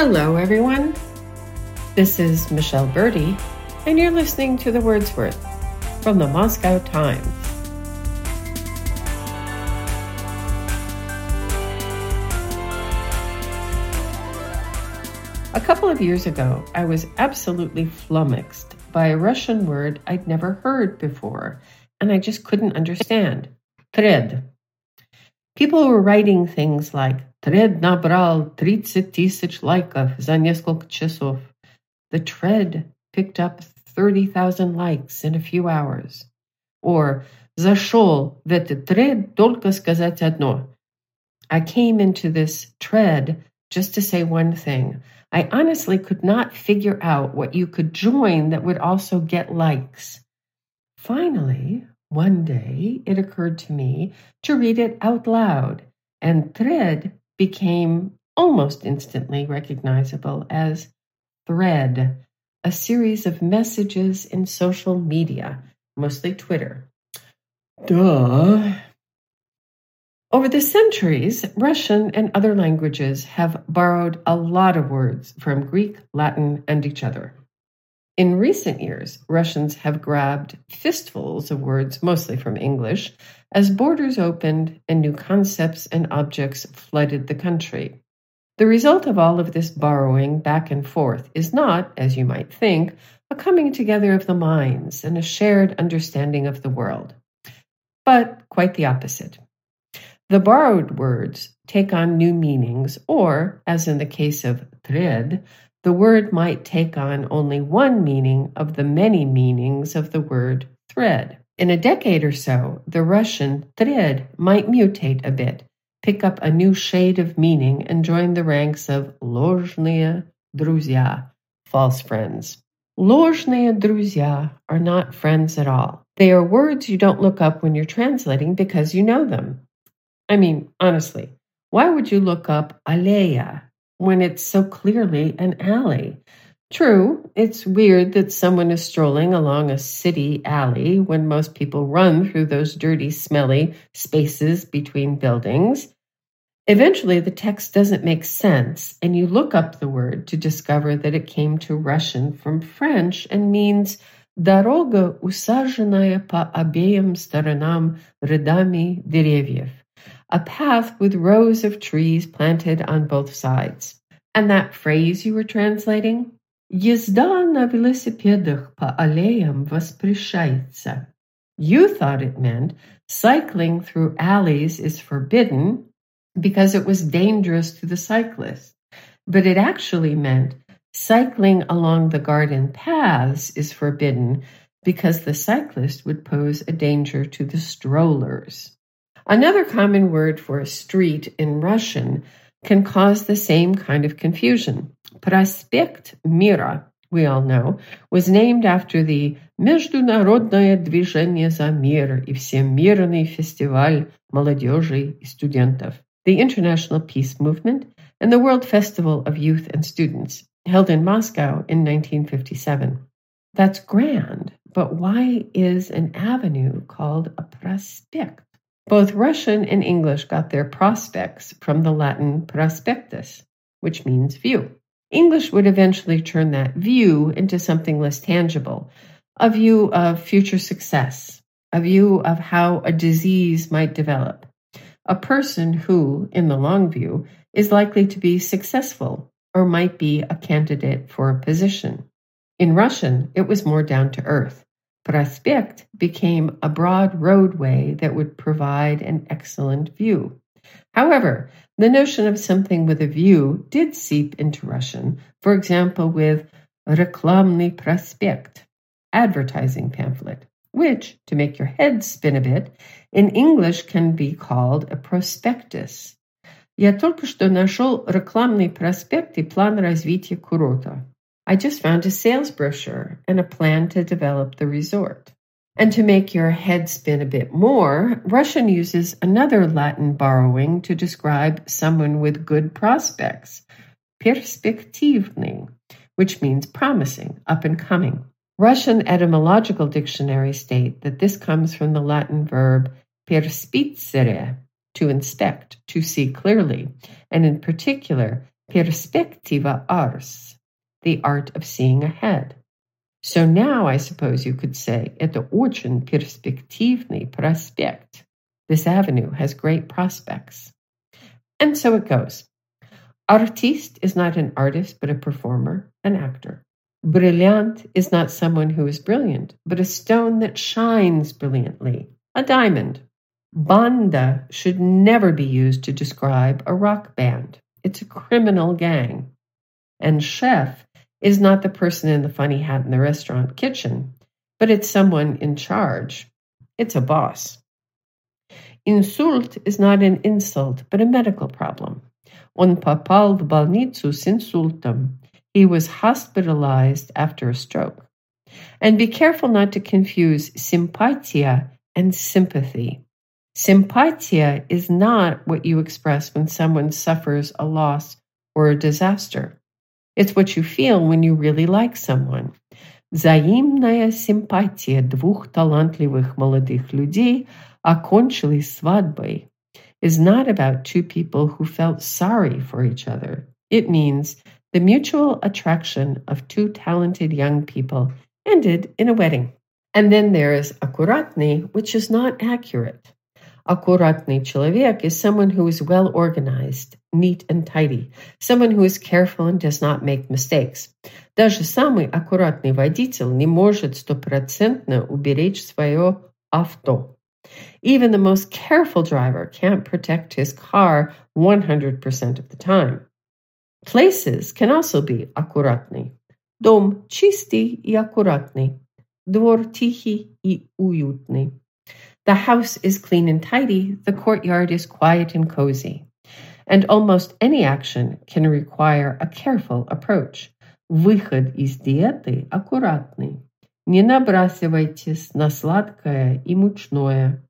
Hello, everyone. This is Michele Berdy, and you're listening to The Word's Worth from the Moscow Times. A couple of years ago, I was absolutely flummoxed by a Russian word I'd never heard before, and I just couldn't understand. Thread. People were writing things like Thread набрал 30 тысяч лайков за несколько часов. The tread picked up 30,000 likes in a few hours. Or зашел в этот тред только сказать одно. I came into this tread just to say one thing. I honestly could not figure out what you could join that would also get likes. Finally, one day it occurred to me to read it out loud, and thread became almost instantly recognizable as thread, a series of messages in social media, mostly Twitter. Duh. Over the centuries, Russian and other languages have borrowed a lot of words from Greek, Latin, and each other. In recent years, Russians have grabbed fistfuls of words, mostly from English, as borders opened and new concepts and objects flooded the country. The result of all of this borrowing back and forth is not, as you might think, a coming together of the minds and a shared understanding of the world, but quite the opposite. The borrowed words take on new meanings, or, as in the case of thread, the word might take on only one meaning of the many meanings of the word thread. In a decade or so, the Russian thread might mutate a bit, pick up a new shade of meaning, and join the ranks of Lozhnya Druzhya, false friends. Lozhnya Druzhya are not friends at all. They are words you don't look up when you're translating because you know them. I mean, honestly, why would you look up Aleya when it's so clearly an alley? True, it's weird that someone is strolling along a city alley when most people run through those dirty, smelly spaces between buildings. Eventually, the text doesn't make sense, and you look up the word to discover that it came to Russian from French and means «дорога, усаженная по обеим сторонам рядами деревьев» a path with rows of trees planted on both sides. And that phrase you were translating? Езда на велосипедах по аллеям воспрещается. You thought it meant cycling through alleys is forbidden because it was dangerous to the cyclist. But it actually meant cycling along the garden paths is forbidden because the cyclist would pose a danger to the strollers. Another common word for a street in Russian can cause the same kind of confusion. Prospekt Mira, we all know, was named after the Международное движение за мир и Всемирный фестиваль молодежи и студентов, the International Peace Movement, and the World Festival of Youth and Students, held in Moscow in 1957. That's grand, but why is an avenue called a prospect? Both Russian and English got their prospects from the Latin prospectus, which means view. English would eventually turn that view into something less tangible, a view of future success, a view of how a disease might develop, a person who, in the long view, is likely to be successful or might be a candidate for a position. In Russian, it was more down to earth. Prospect became a broad roadway that would provide an excellent view. However, the notion of something with a view did seep into Russian, for example, with reklamny prospect, advertising pamphlet, which, to make your head spin a bit, in English can be called a prospectus. Я только что нашел рекламный проспект и план развития курорта. I just found a sales brochure and a plan to develop the resort. And to make your head spin a bit more, Russian uses another Latin borrowing to describe someone with good prospects, perspektivny, which means promising, up and coming. Russian etymological dictionaries state that this comes from the Latin verb perspicere, to inspect, to see clearly, and in particular, Perspectiva ars, the art of seeing ahead. So now I suppose you could say, это очень перспективный проспект. This avenue has great prospects. And so it goes. Artiste is not an artist, but a performer, an actor. Brilliant is not someone who is brilliant, but a stone that shines brilliantly, a diamond. Banda should never be used to describe a rock band. It's a criminal gang. And chef is not the person in the funny hat in the restaurant kitchen, but it's someone in charge. It's a boss. Insult is not an insult, but a medical problem. Un papal v balnicu insultum. He was hospitalized after a stroke. And be careful not to confuse simpatia and sympathy. Simpatia is not what you express when someone suffers a loss or a disaster. It's what you feel when you really like someone. Взаимная симпатия двух талантливых молодых людей окончилась свадьбой is not about two people who felt sorry for each other. It means the mutual attraction of two talented young people ended in a wedding. And then there is аккуратный, which is not accurate. Аккуратный человек is someone who is well organized, neat and tidy, someone who is careful and does not make mistakes. Даже самый аккуратный водитель не может стопроцентно уберечь свое авто. Even the most careful driver can't protect his car 100% of the time. Places can also be аккуратный. Дом чистый и аккуратный. Двор тихий и уютный. The house is clean and tidy, the courtyard is quiet and cozy. And almost any action can require a careful approach. Выход из диеты аккуратный. Не набрасывайтесь на сладкое и мучное.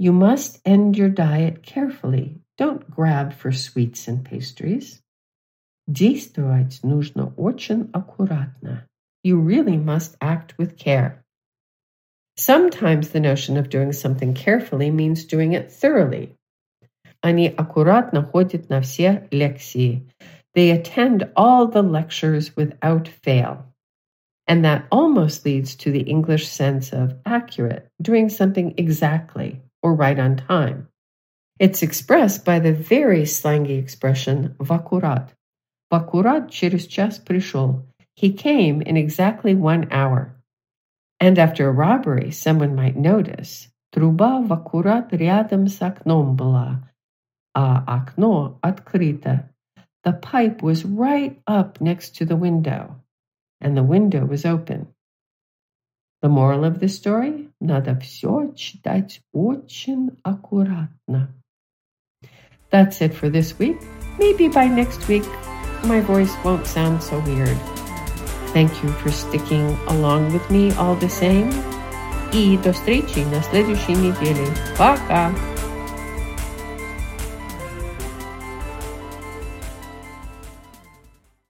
You must end your diet carefully. Don't grab for sweets and pastries. Действовать нужно очень аккуратно. You really must act with care. Sometimes the notion of doing something carefully means doing it thoroughly. Они аккуратно ходят на все лекции. They attend all the lectures without fail. And that almost leads to the English sense of accurate, doing something exactly or right on time. It's expressed by the very slangy expression vakurat. Vakurat через час пришел. He came in exactly one hour. And after a robbery, someone might notice. Труба в аккурат рядом с окном была, а окно открыто. The pipe was right up next to the window, and the window was open. The moral of the story? Надо все читать очень аккуратно. That's it for this week. Maybe by next week, my voice won't sound so weird. Thank you for sticking along with me all the same. И до встречи на следующей неделе. Пока!